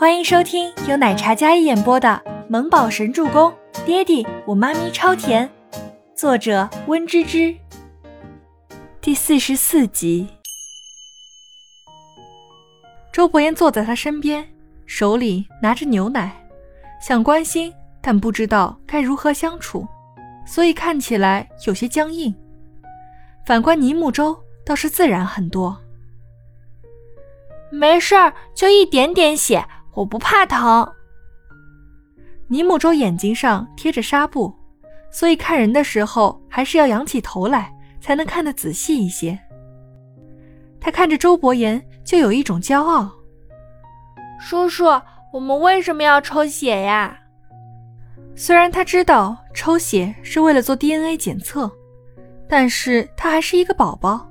欢迎收听由奶茶嘉一演播的《萌宝神助攻》，爹地我妈咪超甜，作者温芝芝。第四十四集。周伯言坐在他身边，手里拿着牛奶，想关心，但不知道该如何相处，所以看起来有些僵硬。反观尼木舟，倒是自然很多。没事儿，就一点点血，我不怕疼。尼木舟眼睛上贴着纱布，所以看人的时候还是要仰起头来，才能看得仔细一些。他看着周伯言，就有一种骄傲。叔叔，我们为什么要抽血呀？虽然他知道抽血是为了做 DNA 检测，但是他还是一个宝宝，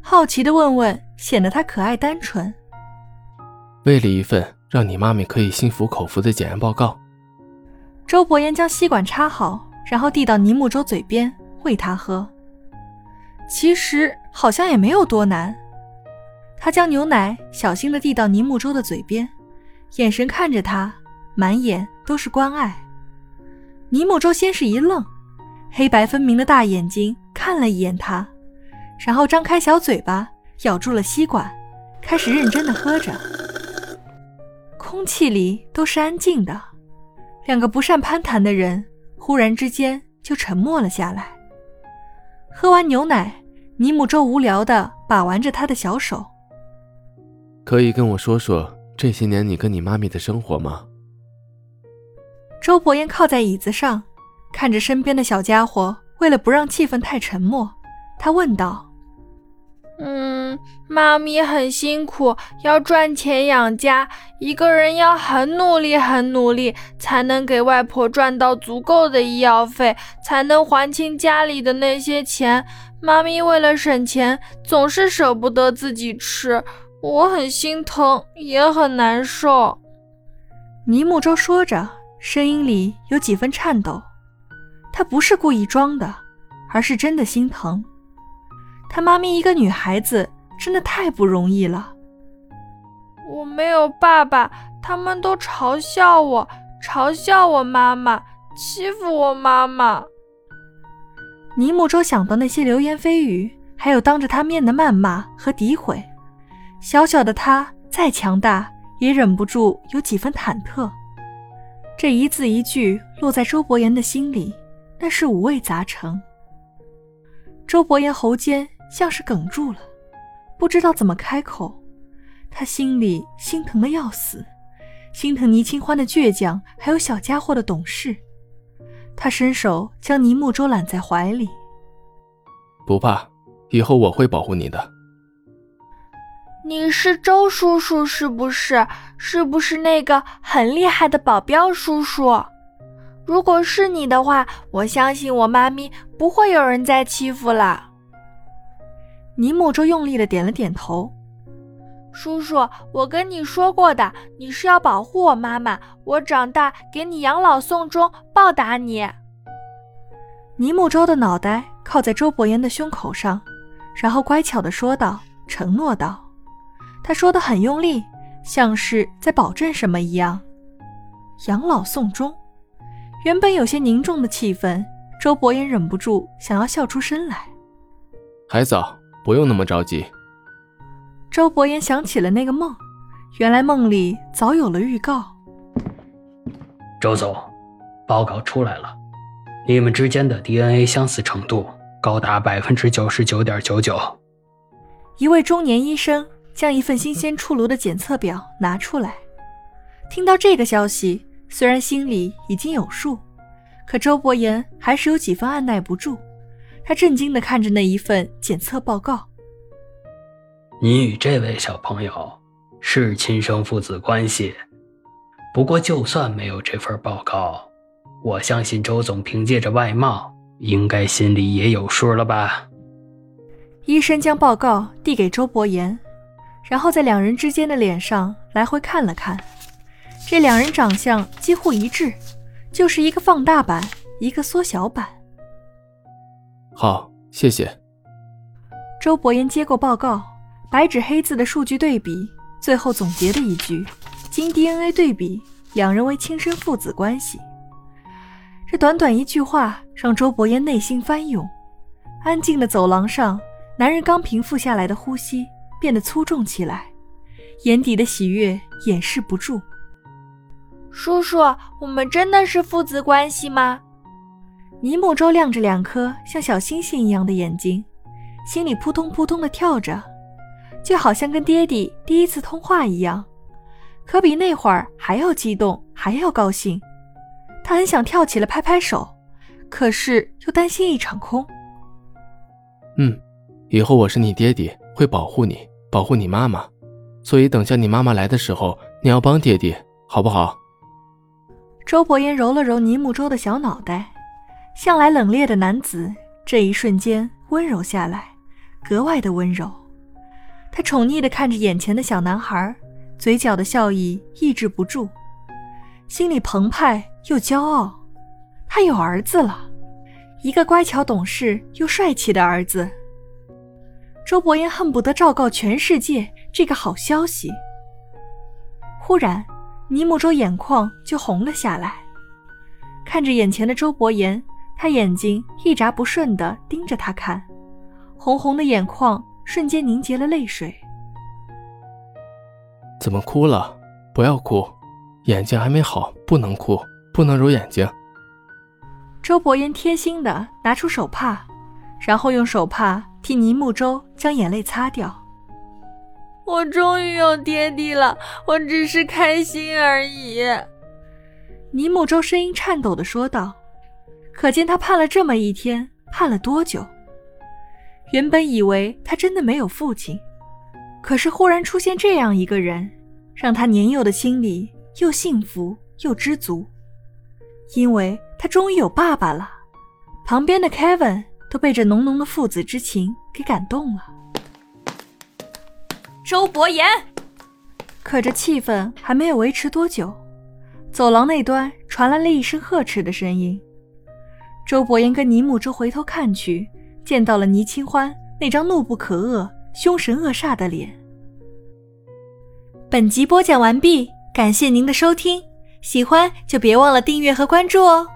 好奇的问问，显得他可爱单纯。为了一份让你妈咪可以心服口服的检验报告，周伯言将吸管插好，然后递到尼木舟嘴边喂他喝。其实好像也没有多难，他将牛奶小心的递到尼木舟的嘴边，眼神看着他，满眼都是关爱。尼木舟先是一愣，黑白分明的大眼睛看了一眼他，然后张开小嘴巴咬住了吸管，开始认真的喝着。空气里都是安静的，两个不善攀谈的人忽然之间就沉默了下来。喝完牛奶，尼木舟无聊的把玩着他的小手。可以跟我说说这些年你跟你妈咪的生活吗？周伯言靠在椅子上，看着身边的小家伙，为了不让气氛太沉默，他问道。嗯，妈咪很辛苦，要赚钱养家，一个人要很努力，很努力，才能给外婆赚到足够的医药费，才能还清家里的那些钱。妈咪为了省钱，总是舍不得自己吃，我很心疼，也很难受。尼木舟说着，声音里有几分颤抖，他不是故意装的，而是真的心疼。他妈咪一个女孩子真的太不容易了。我没有爸爸，他们都嘲笑我，嘲笑我妈妈，欺负我妈妈。尼木舟想到那些流言蜚语，还有当着他面的谩骂和诋毁，小小的他再强大，也忍不住有几分忐忑。这一字一句落在周伯言的心里，那是五味杂陈。周伯言喉间。像是哽住了，不知道怎么开口。他心里心疼的要死，心疼倪清欢的倔强，还有小家伙的懂事。他伸手将倪木舟揽在怀里，不怕，以后我会保护你的。你是周叔叔是不是？是不是那个很厉害的保镖叔叔？如果是你的话，我相信我妈咪不会有人再欺负了。尼木舟用力的点了点头。叔叔，我跟你说过的，你是要保护我妈妈，我长大给你养老送终，报答你。尼木舟的脑袋靠在周伯言的胸口上，然后乖巧的说道：“承诺道。”他说的很用力，像是在保证什么一样。养老送终，原本有些凝重的气氛，周伯言忍不住想要笑出声来。还早。不用那么着急。周伯言想起了那个梦，原来梦里早有了预告。周总，报告出来了，你们之间的 DNA 相似程度高达百分之九十九点九九。一位中年医生将一份新鲜出炉的检测表拿出来。听到这个消息，虽然心里已经有数，可周伯言还是有几分按耐不住。他震惊地看着那一份检测报告。你与这位小朋友是亲生父子关系，不过就算没有这份报告，我相信周总凭借着外貌，应该心里也有数了吧？医生将报告递给周伯言，然后在两人之间的脸上来回看了看，这两人长相几乎一致，就是一个放大版，一个缩小版。好，谢谢。周伯言接过报告，白纸黑字的数据对比，最后总结了一句：“。”经 DNA 对比，两人为亲生父子关系。这短短一句话，让周伯言内心翻涌。安静的走廊上，男人刚平复下来的呼吸变得粗重起来，眼底的喜悦掩饰不住。叔叔，我们真的是父子关系吗？尼木舟亮着两颗像小星星一样的眼睛，心里扑通扑通的跳着，就好像跟爹地第一次通话一样。可比那会儿还要激动，还要高兴。他很想跳起来拍拍手，可是又担心一场空。嗯，以后我是你爹爹，会保护你，保护你妈妈。所以等下你妈妈来的时候，你要帮爹爹，好不好？周伯言揉了揉尼木舟的小脑袋，向来冷冽的男子这一瞬间温柔下来，格外的温柔。他宠溺地看着眼前的小男孩，嘴角的笑意抑制不住，心里澎湃又骄傲。他有儿子了，一个乖巧懂事又帅气的儿子。周伯言恨不得昭告全世界这个好消息。忽然。尼木舟眼眶就红了下来，看着眼前的周伯言，他眼睛一眨不顺地盯着他看，红红的眼眶瞬间凝结了泪水。怎么哭了？不要哭，眼睛还没好，不能哭，不能揉眼睛。周伯言贴心地拿出手帕，然后用手帕替倪木舟将眼泪擦掉。我终于有爹地了，我只是开心而已。”尼木舟声音颤抖地说道。可见他盼了这么一天，盼了多久？原本以为他真的没有父亲，可是忽然出现这样一个人，让他年幼的心里又幸福又知足，因为他终于有爸爸了。旁边的 Kevin 都被这浓浓的父子之情给感动了。周伯言，可这气氛还没有维持多久，走廊那端传来了一声呵斥的声音。周伯言跟倪木舟回头看去，见到了倪清欢那张怒不可遏、凶神恶煞的脸。本集播讲完毕，感谢您的收听，喜欢就别忘了订阅和关注哦。